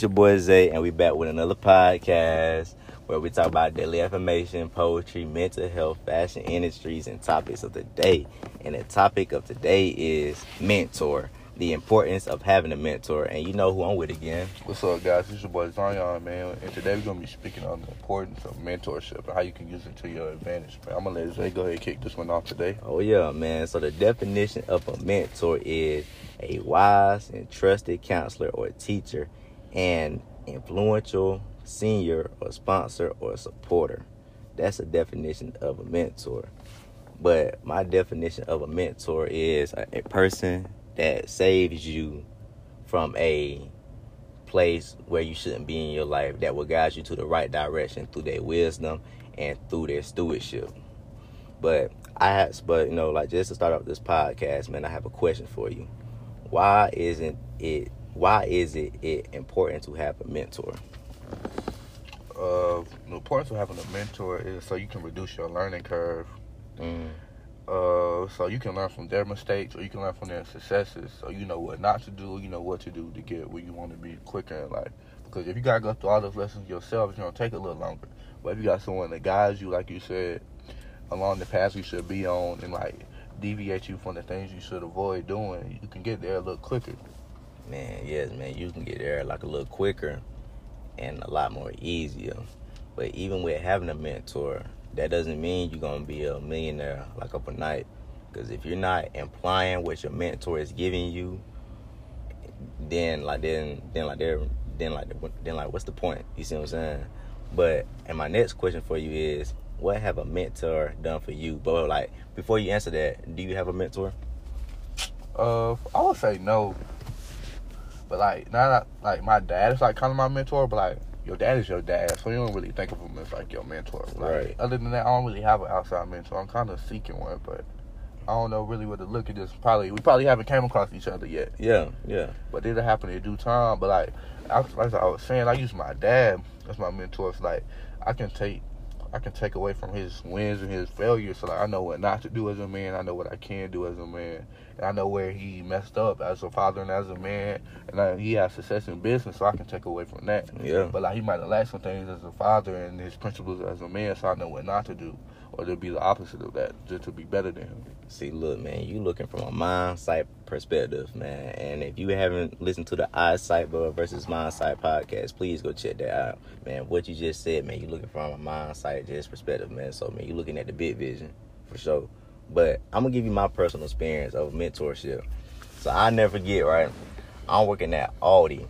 It's your boy Zay, and we back with another podcast where we talk about daily affirmation, poetry, mental health, fashion industries, and topics of the day. And the topic of today is mentor, the importance of having a mentor. And you know who I'm with again. What's up, guys? It's your boy Zion, man. And today we're gonna be speaking on the importance of mentorship and how you can use it to your advantage, man. I'm gonna let Zay go ahead and kick this one off today. Oh yeah, man. So the definition of a mentor is a wise and trusted counselor or teacher and influential senior or sponsor or supporter. That's a definition of a mentor. But my definition of a mentor is a, a person that saves you from a place where you shouldn't be in your life that will guide you to the right direction through their wisdom and through their stewardship. But I have, but you know, like just to start off this podcast, man, I have a question for you. Why isn't it? Why is it, it important to have a mentor? Uh, the importance of having a mentor is so you can reduce your learning curve. Mm, Uh, so you can learn from their mistakes or you can learn from their successes. So you know what not to do, you know what to do to get where you want to be quicker in life. Because if you gotta go through all those lessons yourself, it's gonna take a little longer. But if you got someone that guides you, like you said, along the path you should be on, and like deviate you from the things you should avoid doing, you can get there a little quicker. Man, yes, man, you can get there like a little quicker and a lot more easier. But even with having a mentor, that doesn't mean you're gonna be a millionaire like overnight. Because if you're not implying what your mentor is giving you, then like then then like there then like then like what's the point? You see what I'm saying? But and my next question for you is, what have a mentor done for you? But like before you answer that, do you have a mentor? Uh, I would say no. But like, not like my dad is like kind of my mentor, but like your dad is your dad, so you don't really think of him as like your mentor. Like, Right. Other than that, I don't really have an outside mentor. I'm kind of seeking one, but I don't know really what to look at this. Probably we probably haven't came across each other yet, Yeah, yeah. but it'll happen in due time. But like, I, like I was saying, I use my dad as my mentor. So like, I can take. I can take away from his wins and his failures, so like I know what not to do as a man. I know what I can do as a man, and I know where he messed up as a father and as a man. And I, he has success in business, so I can take away from that. Yeah. But like he might have lacked some things as a father and his principles as a man, so I know what not to do, or to be the opposite of that, just to be better than him. See, look, man, you looking from a mind sight perspective, man. And if you haven't listened to the eyesight versus mind sight podcast, please go check that out, man. What you just said, man, you looking from a mind sight just perspective, man. So, man, you looking at the big vision for sure. But I'm gonna give you my personal experience of mentorship. So I never forget, right? I'm working at Aldi,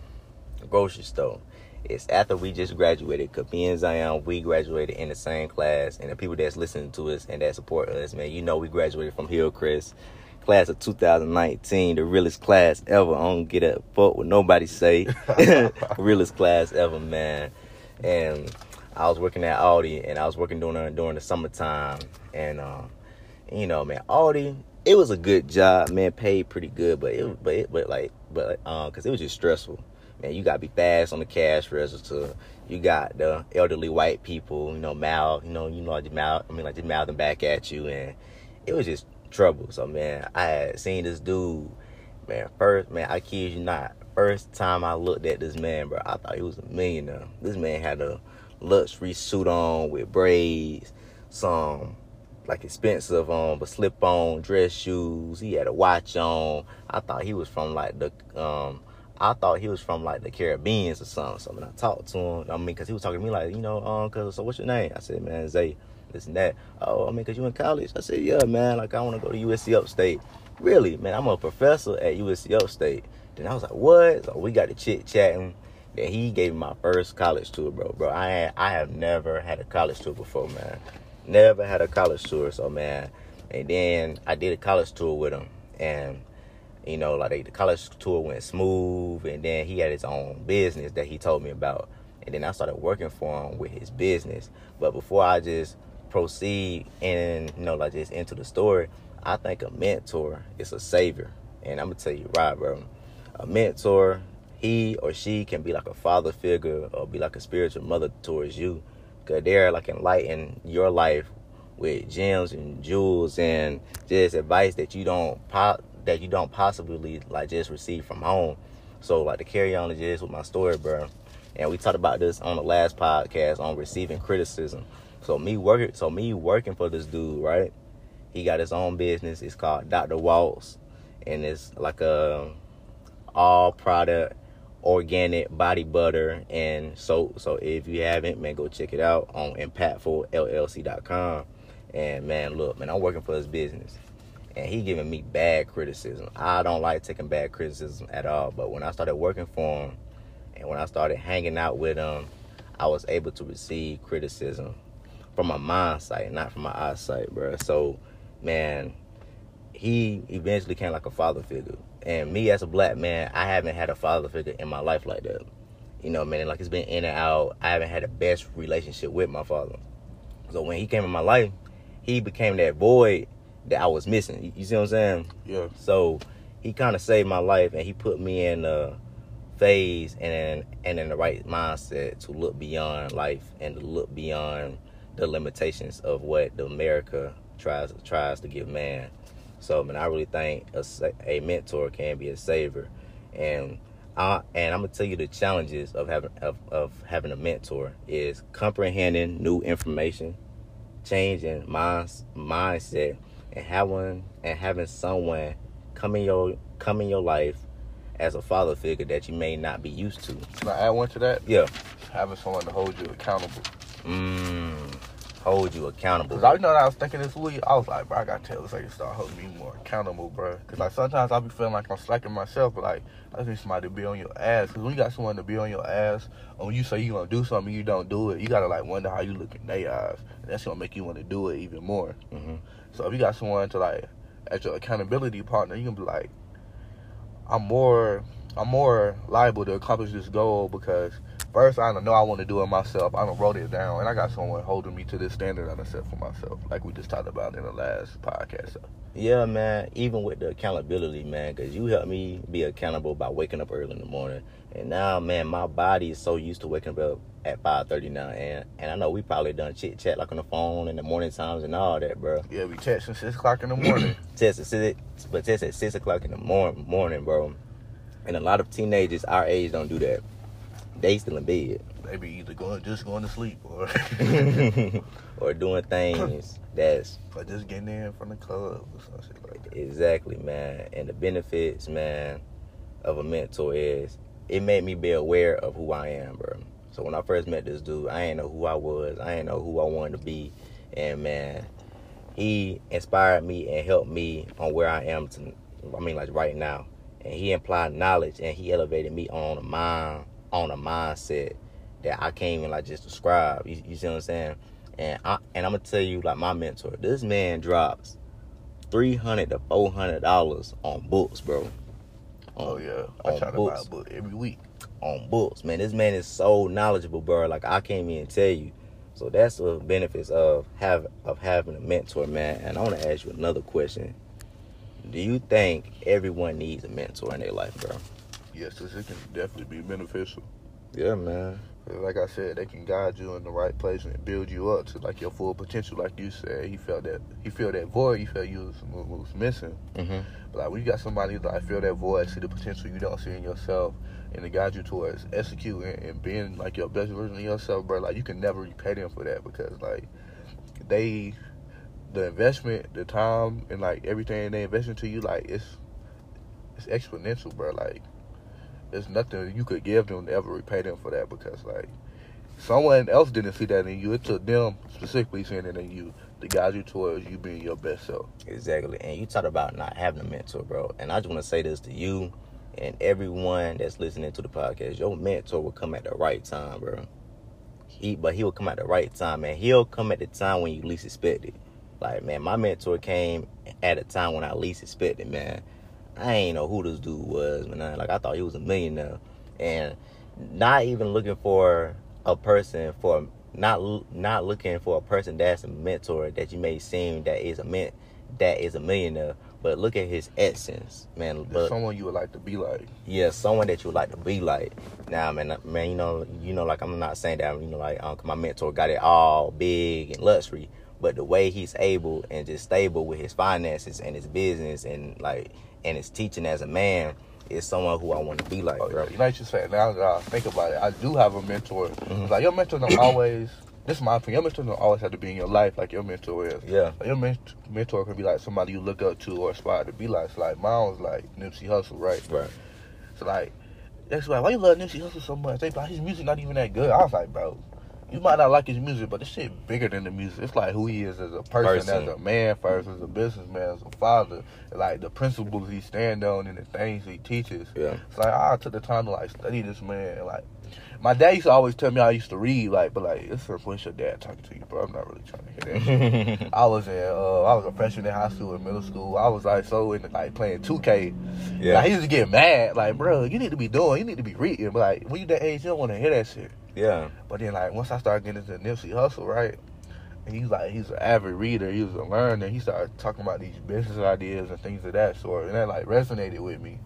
grocery store. It's after we just graduated. Cause me and Zion, we graduated in the same class, and the people that's listening to us and that support us, man, you know we graduated from Hillcrest, class of 2019, the realest class ever. I don't get a fuck what nobody say, realest class ever, man. And I was working at Aldi, and I was working during during the summertime, and um, you know, man, Aldi it was a good job, man, paid pretty good, but it, but it, but like, but um, cause it was just stressful, man. You gotta be fast on the cash register. You got the elderly white people, you know, mouth, you know, you know, just mouth. I mean, like just mouthing back at you, and it was just trouble. So, man, I had seen this dude, man. First, man, I kid you not. First time I looked at this man, bro, I thought he was a millionaire. This man had a luxury suit on with braids, some like expensive um but slip on dress shoes. He had a watch on. I thought he was from like the um I thought he was from like the Caribbeans or something. So when I talked to him, I mean, cause he was talking to me like, you know, um, cause so what's your name? I said, man, Zay, this and that. Oh, I mean, cause you in college? I said, yeah, man. Like I want to go to USC Upstate. Really, man? I'm a professor at USC Upstate. Then I was like, what? So we got to chit chatting. Then he gave me my first college tour, bro. Bro, I I have never had a college tour before, man. Never had a college tour, so man. And then I did a college tour with him, and you know, like the college tour went smooth, and then he had his own business that he told me about, and then I started working for him with his business. But before I just proceed and you know, like just into the story, I think a mentor is a savior, and I'm gonna tell you right, bro. A mentor, he or she can be like a father figure or be like a spiritual mother towards you, Cause they're like enlighten your life with gems and jewels and just advice that you don't po- that you don't possibly like just receive from home. So like to carry on just with my story, bro. And we talked about this on the last podcast on receiving criticism. So me working so me working for this dude, right? He got his own business. It's called Dr. Waltz. And it's like a all product organic body butter and soap. So if you haven't, man, go check it out on impactfulllc.com. And man, look, man, I'm working for his business. And he giving me bad criticism. I don't like taking bad criticism at all. But when I started working for him and when I started hanging out with him, I was able to receive criticism from my mind sight, not from my eyesight, bro. So, man, he eventually came like a father figure. And me as a black man, I haven't had a father figure in my life like that. You know, man, like it's been in and out. I haven't had the best relationship with my father. So when he came in my life, he became that void that I was missing. You, see what I'm saying? Yeah. So he kind of saved my life, and he put me in a phase and and in the right mindset to look beyond life and to look beyond the limitations of what the America tries tries to give man. So, man, I really think a, a mentor can be a saver, and I and I'm gonna tell you the challenges of having of, of having a mentor is comprehending new information, changing minds mindset, and having and having someone come in your come in your life as a father figure that you may not be used to. Can I add one to that? Yeah. Having someone to hold you accountable. Mm, hold you accountable. Cause I you know I was thinking this week. I was like, bro, I gotta tell this lady to start holding me more accountable, bro. Cause like sometimes I be feeling like I'm slacking myself, but like I just need somebody to be on your ass. Cause when you got someone to be on your ass, or when you say you gonna do something, you don't do it. You gotta like wonder how you look in their eyes, and that's gonna make you want to do it even more. hmm So if you got someone to like as your accountability partner, you can be like, I'm more, I'm more liable to accomplish this goal because first I don't know I want to do it myself. I don't wrote it down, and I got someone holding me to this standard I done set for myself, like we just talked about in the last podcast. So, Yeah, man. Even with the accountability, man, because you helped me be accountable by waking up early in the morning, and now, man, my body is so used to waking up at five thirty now, and and I know we probably done chit chat like on the phone in the morning times and all that, bro. yeah, we texting six o'clock in the morning. Test at six, but test at six o'clock in the morning, morning, bro. And a lot of teenagers our age don't do that. They still in bed. they be either going just going to sleep or or doing things that's or just getting in from the club or some shit like that. exactly, man. And the benefits, man, of a mentor is it made me be aware of who I am, bro. So when I first met this dude, I ain't know who I was. I ain't know who I wanted to be. And man, he inspired me and helped me on where I am to I mean like right now. And he implied knowledge and he elevated me on a mind on a mindset that I can't even like just describe. You, you see what I'm saying? And I and I'm gonna tell you like my mentor, this man drops three hundred to four hundred dollars on books, bro. Oh, on, Oh yeah, I try to buy books a book every week. on books, man. This man is so knowledgeable, bro. Like I can't even tell you. So that's the benefits of have of having a mentor, man. And I want to ask you another question. Do you think everyone needs a mentor in their life, bro? Yes, 'cause it can definitely be beneficial. Yeah, man. Like I said, they can guide you in the right place and build you up to like your full potential. Like you said, he felt that he felt that void. He felt you was, was missing. Mm-hmm. But like when you got somebody that like feel that void, see the potential you don't see in yourself, and to guide you towards executing and being like your best version of yourself, bro. Like you can never repay them for that because like they, the investment, the time, and like everything they invest into you, like it's it's exponential, bro. Like there's nothing you could give them to ever repay them for that because like someone else didn't see that in you. It took them specifically seeing it in you to guide you towards you being your best self. Exactly. And you talked about not having a mentor, bro. And I just want to say this to you and everyone that's listening to the podcast. Your mentor will come at the right time, bro. He but he will come at the right time, man. He'll come at the time when you least expect it. Like, man, my mentor came at a time when I least expected, man. I ain't know who this dude was, man. Like I thought he was a millionaire. And not even looking for a person for not not looking for a person that's a mentor that you may seem that is a ment that is a millionaire, but look at his essence, man. But someone you would like to be like. yeah, someone that you would like to be like. Now, man, man, you know, you know, like I'm not saying that, you know, like um, my mentor got it all big and luxury, but the way he's able and just stable with his finances and his business and like and his teaching as a man is someone who I want to be like, bro. You know what you said. Now that I think about it, I do have a mentor. Mm-hmm. Like your mentor don't always. This is my opinion. Your mentor don't always have to be in your life like your mentor is. Yeah, Like your ment- mentor can be like somebody you look up to or aspire to be like. So like mine was like Nipsey Hussle, right? right. So like, that's why why you love Nipsey Hussle so much? They like his music not even that good. I was like, bro, you might not like his music, but this shit bigger than the music. It's like who he is as a person, Person. as a man first, as a businessman, as a father, like the principles he stand on and the things he teaches. Yeah. It's like I took the time to like study this man. Like my dad used to always tell me I used to read, like, but like it's points your dad talking to you, bro. I'm not really trying to hear that. I was in, uh, I was a freshman in high school and middle school. I was like so into like playing 2K. Yeah. Like, he used to get mad, like, bro, you need to be doing, you need to be reading. But like when you that age, you don't want to hear that shit. yeah. But then like once I started getting into Nipsey Hussle, right? And he's like he's an avid reader, he was a learner. He started talking about these business ideas and things of that sort, and that like resonated with me.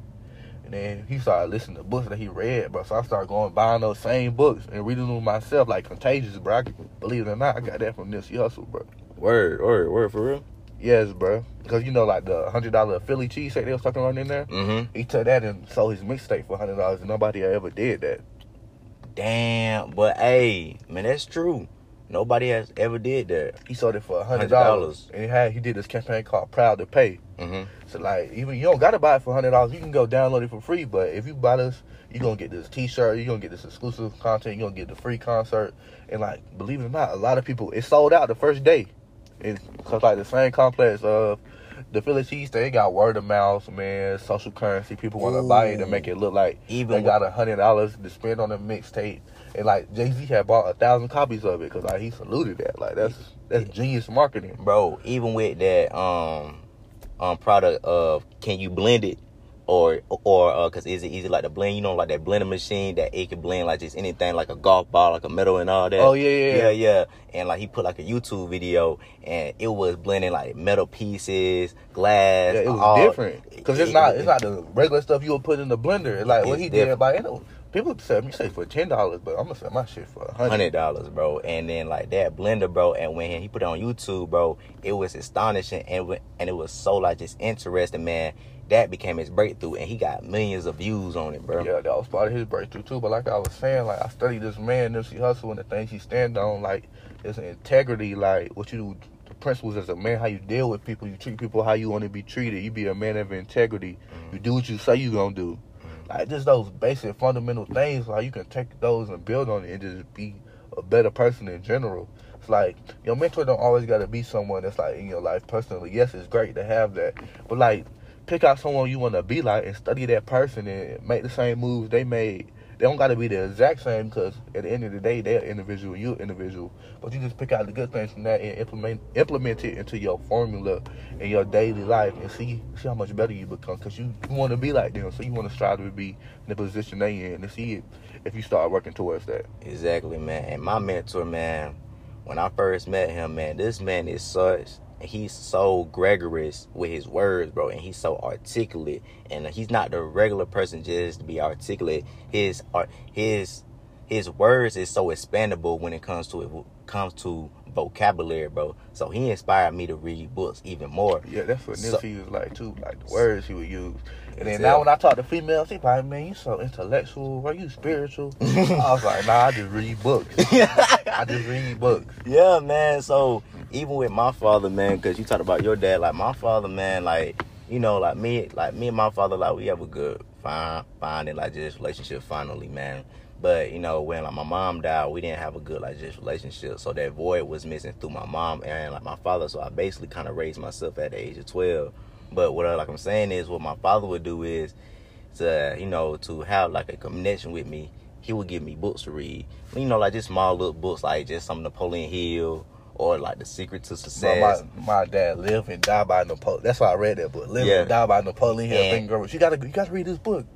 And then he started listening to books that he read, bro. So I started going buying those same books and reading them myself, like Contagious, bro. I, could- believe it or not, I got that from Nipsey Hussle, bro. Word, word, word for real. Yes, bro. Because you know, like the hundred dollar Philly cheese cheesesteak they was talking about in there. Mm-hmm. He took that and sold his mixtape for hundred dollars, and nobody ever did that. Damn, but hey, man, that's true. Nobody has ever did that. He sold it for hundred dollars, $100. and he had he did this campaign called Proud to Pay. Mm-hmm. So like, even you don't gotta buy it for hundred dollars. You can go download it for free. But if you buy this, you're gonna get this T-shirt. You're gonna get this exclusive content. You're gonna get the free concert. And like, believe it or not, a lot of people it sold out the first day. It's cause like the same complex of the Philly cheese, they got word of mouth, man, social currency. People want to buy it and make it look like Even they got a hundred dollars to spend on a mixtape. And like Jay Z had bought a thousand copies of it because like he saluted that. Like that's that's genius marketing. bro, even with that um um product of can you blend it or or uh cause is it easy like the blend, you know, like that blender machine that it can blend like just anything like a golf ball, like a metal and all that. Oh, yeah, yeah, yeah, yeah. And like he put like a YouTube video and it was blending like metal pieces, glass. Yeah, it was all- different because it's it- not it- it's not the regular stuff you would put in the blender. It's like what he different. did by know, people sell me say for ten dollars, but I'm gonna sell my shit for hundred. dollars, bro. And then like that blender, bro. And when he put it on YouTube, bro, it was astonishing and and it was so like just interesting, man. That became his breakthrough, and he got millions of views on it, bro. Yeah, that was part of his breakthrough too. But like I was saying, like I studied this man Nipsey Hussle and the things he stand on, like his integrity, like what you do, the principles as a man, how you deal with people, you treat people how you want to be treated. You be a man of integrity. Mm-hmm. You do what you say you gonna do. Like just those basic fundamental things, like you can take those and build on it and just be a better person in general. It's like your mentor don't always gotta be someone that's like in your life personally. Yes, it's great to have that, but like pick out someone you want to be like and study that person and make the same moves they made. They don't got to be the exact same because at the end of the day, they're individual, you're individual. But you just pick out the good things from that and implement implement it into your formula in your daily life and see see how much better you become because you, you want to be like them. So you want to strive to be in the position they in and see it if you start working towards that. Exactly, man. And my mentor, man, when I first met him, man, this man is such he's so gregarious with his words, bro, and he's so articulate. And he's not the regular person just to be articulate. His art his his words is so expandable when it comes to it comes to vocabulary, bro. So he inspired me to read books even more. Yeah, that's what So- Nipsey was like too, like the words he would use. And then Exactly. now when I talk to females, they probably, man, you so intellectual, are you spiritual? I was like, nah, I just read books. I just read books. Yeah, man. So even with my father, man, because you talked about your dad, like my father, man, like you know, like me, like me and my father, like we have a good, fine, and like just relationship finally, man. But you know, when like my mom died, we didn't have a good like just relationship, so that void was missing through my mom and like my father. So I basically kind of raised myself at the age of twelve. But what like I'm saying is, what my father would do is to you know to have like a connection with me. He would give me books to read. You know, like just small little books, like just some Napoleon Hill or like The Secret to My, Success. my, my dad lived and died by Napoleon. That's why I read that book. Live Yeah. and die by Napoleon Hill. And- Think girl, you gotta you gotta read this book.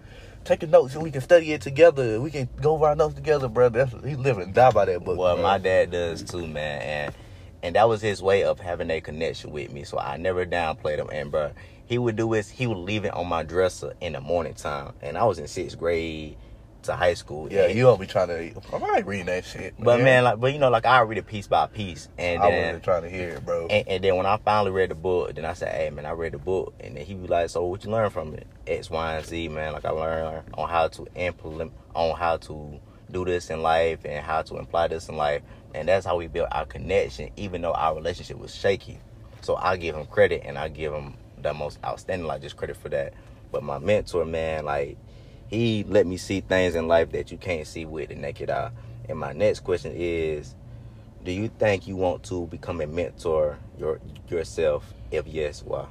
Take a notes so we can study it together. We can go over our notes together, bro. That's he lived and died by that book. Well, bro. my dad does too, man, and and that was his way of having a connection with me. So I never downplayed him, and bro, he would do is he would leave it on my dresser in the morning time, and I was in sixth grade to high school. Yeah, you don't be trying to. I'm not reading that shit. But man, like, but you know, like I read it piece by piece, and I then wasn't trying to hear it, bro. and, and then when I finally read the book, then I said, "Hey man, I read the book," and then he was like, "So what you learn from it?" X, Y, and Z, man. Like I learned on how to implement, on how to do this in life, and how to apply this in life, and that's how we built our connection, even though our relationship was shaky. So I give him credit, and I give him the most outstanding, like just credit for that. But my mentor, man, like he let me see things in life that you can't see with the naked eye. And my next question is, do you think you want to become a mentor your yourself? If yes, why?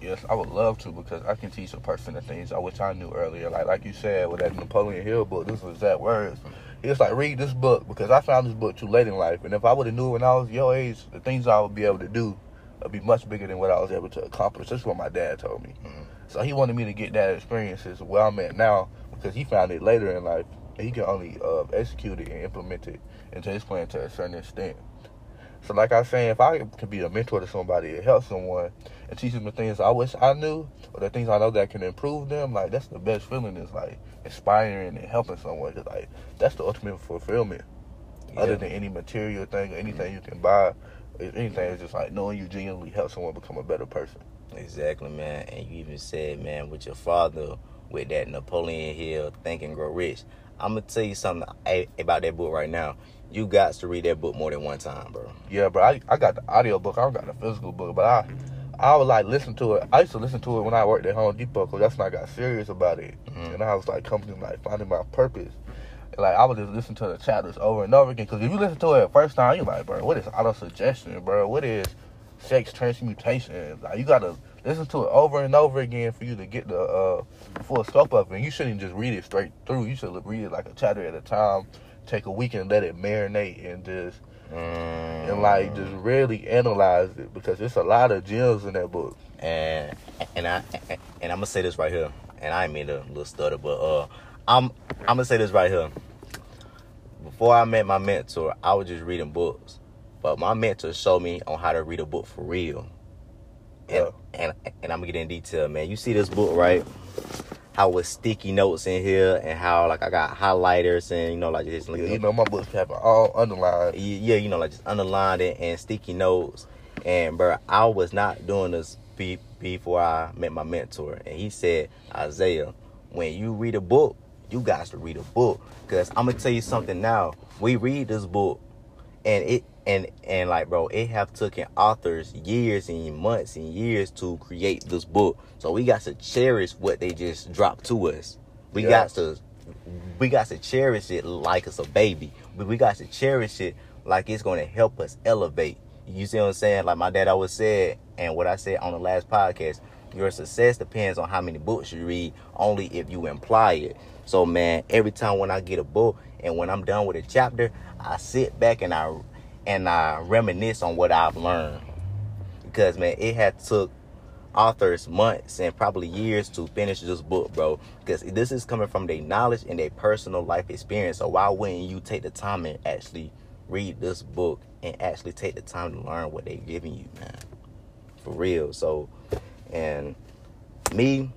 Yes, I would love to because I can teach a person the things I wish I knew earlier. Like like you said with that Napoleon Hill book, this was that words. Was like, read this book because I found this book too late in life, and if I would have knew when I was your age, the things I would be able to do would be much bigger than what I was able to accomplish. That's what my dad told me. Mhm. So he wanted me to get that experience experiences where I'm at now because he found it later in life, he can only uh, execute it and implement it into his plan to a certain extent. So, like I was saying, if I can be a mentor to somebody and help someone and teach them the things I wish I knew or the things I know that can improve them, like that's the best feeling is like inspiring and helping someone. 'Cause, like that's the ultimate fulfillment. Other than any material thing or anything you can buy, if anything is just like knowing you genuinely help someone become a better person. Exactly, man. And you even said, man, with your father, with that Napoleon Hill Think and Grow Rich. I'm gonna tell you something about that book right now. You got to read that book more than one time, bro. Yeah, bro. I, I got the audio book. I don't got the physical book, but I I would like listen to it. I used to listen to it when I worked at Home Depot because that's when I got serious about it. Mhm. And I was like coming like finding my purpose. Like I would just listen to the chapters over and over again. Because if you listen to it the first time, you're like, bro, what is auto suggestion, bro? What is sex transmutation? Like you gotta listen to it over and over again for you to get the uh, full scope of it. And you shouldn't just read it straight through. You should read it like a chapter at a time. Take a week and let it marinate and just Mm. and like just really analyze it because there's a lot of gems in that book. and and I and I'm gonna say this right here, and I ain't mean a little stutter, but uh, I'm I'm gonna say this right here. Before I met my mentor, I was just reading books, but my mentor showed me on how to read a book for real. And and and I'm gonna get in detail, man. You see this book, right? How with sticky notes in here, and how like I got highlighters and you know like just You know, my books have all underlined. yeah, you know, like just underlined it and sticky notes. And bro, I was not doing this be- before I met my mentor, and he said, Isaiah, when you read a book, you guys to read a book, cause I'm gonna tell you something now. We read this book, and it and and like bro, it have taken authors years and months and years to create this book. So we got to cherish what they just dropped to us. We Yeah. got to we got to cherish it like it's a baby. But we got to cherish it like it's going to help us elevate. You see what I'm saying? Like my dad always said, and what I said on the last podcast, your success depends on how many books you read, only if you imply it. So man, every time when I get a book and when I'm done with a chapter, I sit back and I and I reminisce on what I've learned. Because man, it had took authors months and probably years to finish this book, bro. Because this is coming from their knowledge and their personal life experience. So why wouldn't you take the time and actually read this book and actually take the time to learn what they're giving you, man? For real. So, and me,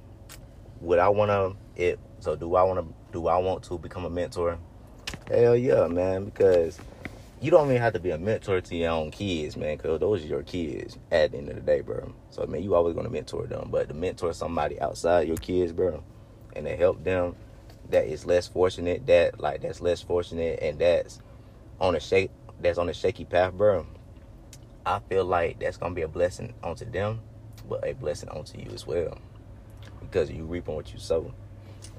would I want to? It. So do I want to? Do I want to become a mentor? Hell yeah, man. Because you don't even have to be a mentor to your own kids, man, because those are your kids at the end of the day, bro. So, man, you always going to mentor them. But to mentor somebody outside your kids, bro, and to help them that is less fortunate, that, like, that's less fortunate and that's on a shake, that's on a shaky path, bro, I feel like that's going to be a blessing onto them, but a blessing onto you as well. Because you reaping what you sow.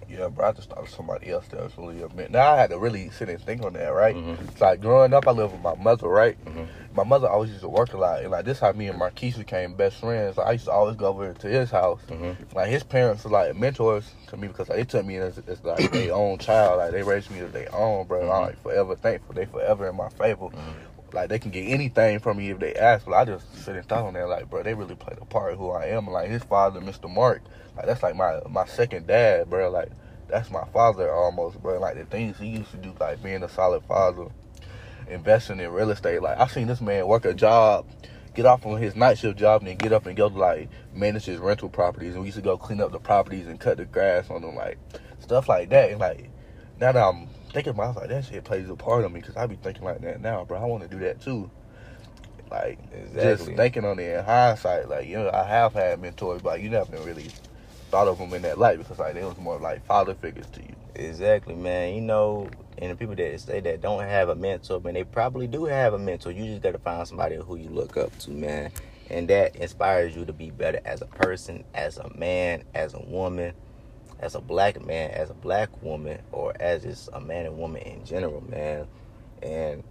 Yeah, bro, I just thought of somebody else that was really a man. Now I had to really sit and think on that, right? Mhm. It's like growing up, I lived with my mother, right? Mhm. My mother always used to work a lot, and like this how me and Marquise became best friends. I used to always go over to his house. Mhm. Like his parents were like mentors to me because like, they took me as, as like their own child. Like they raised me as their own, bro. I'm like forever thankful. They forever in my favor. Like they can get anything from me if they ask. But I just sit and thought on that, like, bro, they really played a part who I am. Like his father, Mr. Mark, like that's like my my second dad, bro. Like that's my father almost, bro. Like the things he used to do, like being a solid father, investing in real estate. Like I seen this man work a job, get off on his night shift job and then get up and go to like manage his rental properties. And we used to go clean up the properties and cut the grass on them, like stuff like that. And like now that I'm thinking about, it, I was like that shit plays a part of me because I be thinking like that now, bro. I want to do that too. Like just thinking on it in hindsight, like you know, I have had mentors, but you never really thought of them in that light because like they was more like father figures to you. Exactly, man. You know, and the people that say that don't have a mentor, man, they probably do have a mentor. You just gotta find somebody who you look up to, man. And that inspires you to be better as a person, as a man, as a woman, as a black man, as a black woman, or as just a man and woman in general, man. And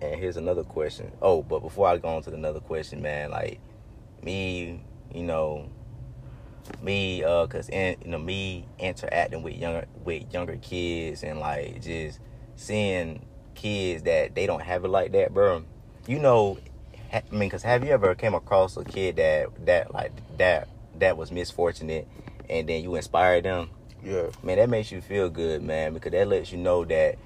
and here's another question. Oh, but before I go on to another question, man, like me, you know, me uh cuz in you know me interacting with younger with younger kids and like just seeing kids that they don't have it like that bro you know i mean cuz have you ever came across a kid that that like that that was misfortunate and then you inspire them. Yeah, man that makes you feel good man because that lets you know that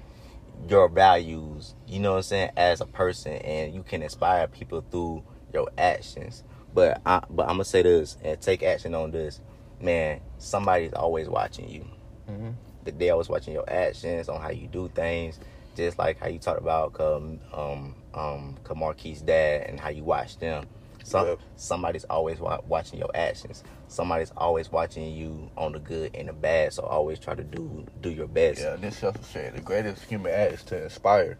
your values you know what i'm saying as a person and you can inspire people through your actions. But I, but i'm gonna say this and take action on this. Man somebody's always watching you. Mhm. that they always watching your actions on how you do things just like how you talked about um um um Marquis' dad and how you watch them some, Yep. somebody's always wa- watching your actions somebody's always watching you on the good and the bad so always try to do do your best yeah. This also said the greatest human act is to inspire.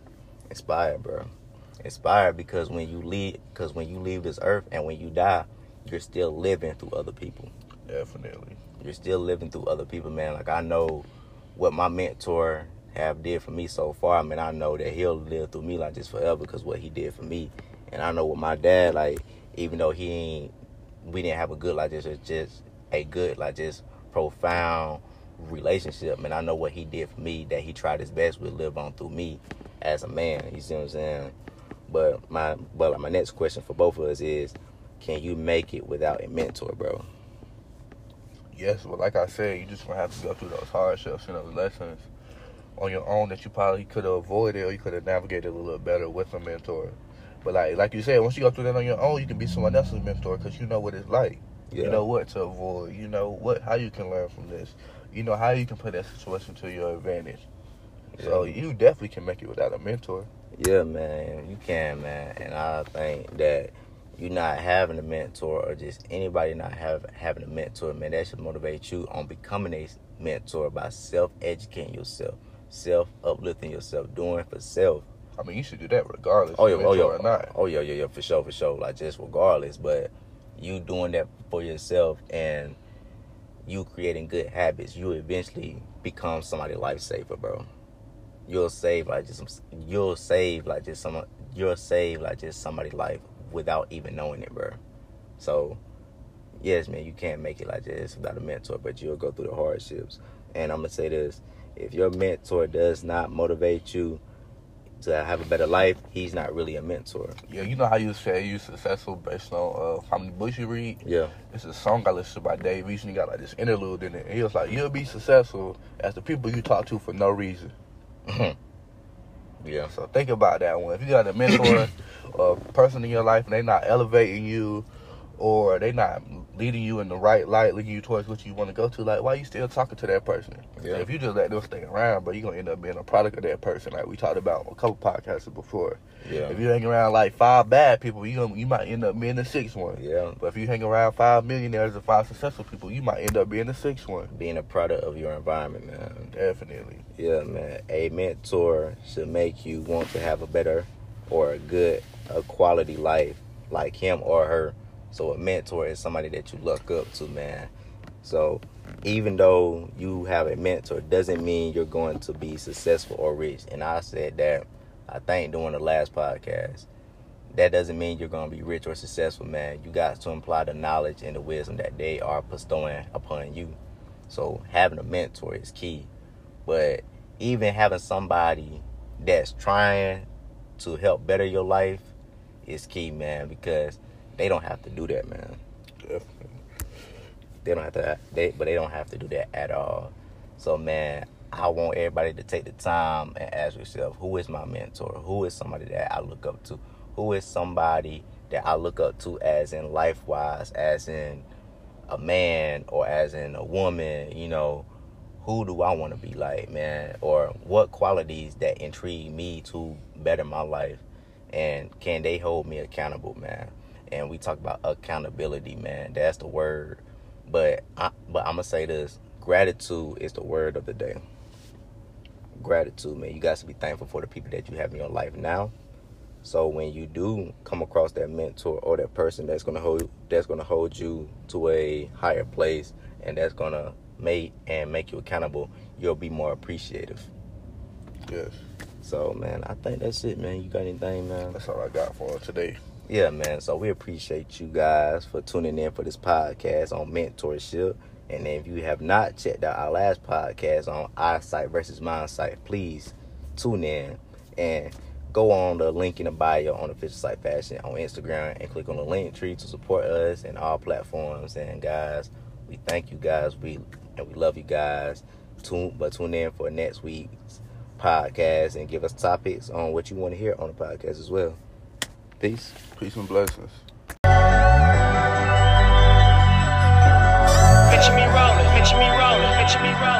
Inspire, bro. Inspire because when you leave, because when you leave this earth and when you die, you're still living through other people. Definitely. You're still living through other people, man. Like I know what my mentor have did for me so far. I mean, I know that he'll live through me like this forever because what he did for me, and I know what my dad like. Even though he ain't, we didn't have a good like this, it's just a good like just profound relationship. Man, I know what he did for me. That he tried his best with live on through me as a man. You see what I'm saying? But my but like my next question for both of us is, can you make it without a mentor, bro? Yes, but like I said, you just gonna have to go through those hardships and those lessons on your own that you probably could have avoided or you could have navigated a little better with a mentor. But like like you said, once you go through that on your own, you can be someone else's mentor because you know what it's like. You know what to avoid. You know what how you can learn from this. You know how you can put that situation to your advantage. So you definitely can make it without a mentor. Yeah, man, you can, man, and I think that you not having a mentor or just anybody not have having a mentor, man, that should motivate you on becoming a mentor by self educating yourself, self uplifting yourself, doing for self. I mean, you should do that regardless. Oh yeah, oh yeah, or not. oh yeah, yeah, yeah, for sure, for sure. Like just regardless, but you doing that for yourself and you creating good habits, you eventually become somebody lifesaver, bro. You'll save like just some, you'll save like just some you'll save like just somebody's life without even knowing it, bro. So yes, man, you can't make it like this without a mentor, but you'll go through the hardships. And I'm gonna say this: if your mentor does not motivate you to have a better life, he's not really a mentor. Yeah, you know how you say you're successful based on uh, how many books you read. Yeah, It's a song I listened to by Dave and he got like this interlude in it. And he was like, "You'll be successful as the people you talk to for no reason." yeah, So think about that one. If you got a mentor or a person in your life and they're not elevating you, or they not leading you in the right light, leading you towards what you want to go to, like why you still talking to that person? Yeah. If you just let them stay around, but you're gonna end up being a product of that person, like we talked about a couple podcasts before. yeah, If you hang around like five bad people, you gonna, you might end up being the sixth one. yeah. But if you hang around five millionaires and five successful people, you might end up being the sixth one. Being a product of your environment, man. Definitely. Yeah, man. A mentor should make you want to have a better or a good, a quality life like him or her. So a mentor is somebody that you look up to, man. So even though you have a mentor, doesn't mean you're going to be successful or rich. And I said that I think during the last podcast. That doesn't mean you're going to be rich or successful, man. You got to imply the knowledge and the wisdom that they are bestowing upon you. So having a mentor is key. But even having somebody that's trying to help better your life is key, man, because they don't have to do that, man. They don't have to they but they don't have to do that at all. So man, I want everybody to take the time and ask yourself, who is my mentor? Who is somebody that I look up to? Who is somebody that I look up to as in life wise, as in a man or as in a woman, you know, who do I want to be like, man? Or what qualities that intrigue me to better my life? And can they hold me accountable, man? And we talk about accountability, man. That's the word. But I, but I'm gonna say this: gratitude is the word of the day. Gratitude, man. You guys to be thankful for the people that you have in your life now. So when you do come across that mentor or that person that's gonna hold that's gonna hold you to a higher place and that's gonna make and make you accountable, you'll be more appreciative. Yes. So man, I think that's it, man. You got anything, man? That's all I got for today. Yeah, man. So we appreciate you guys for tuning in for this podcast on mentorship. And if you have not checked out our last podcast on eyesight versus mindsight, please tune in and go on the link in the bio on Official site Fashion on Instagram and click on the link tree to support us and all platforms. And guys, we thank you guys. We and we love you guys. Tune but tune in for next week's podcast and give us topics on what you want to hear on the podcast as well. Peace. Peace and blessings. Picture me rolling, picture me rolling.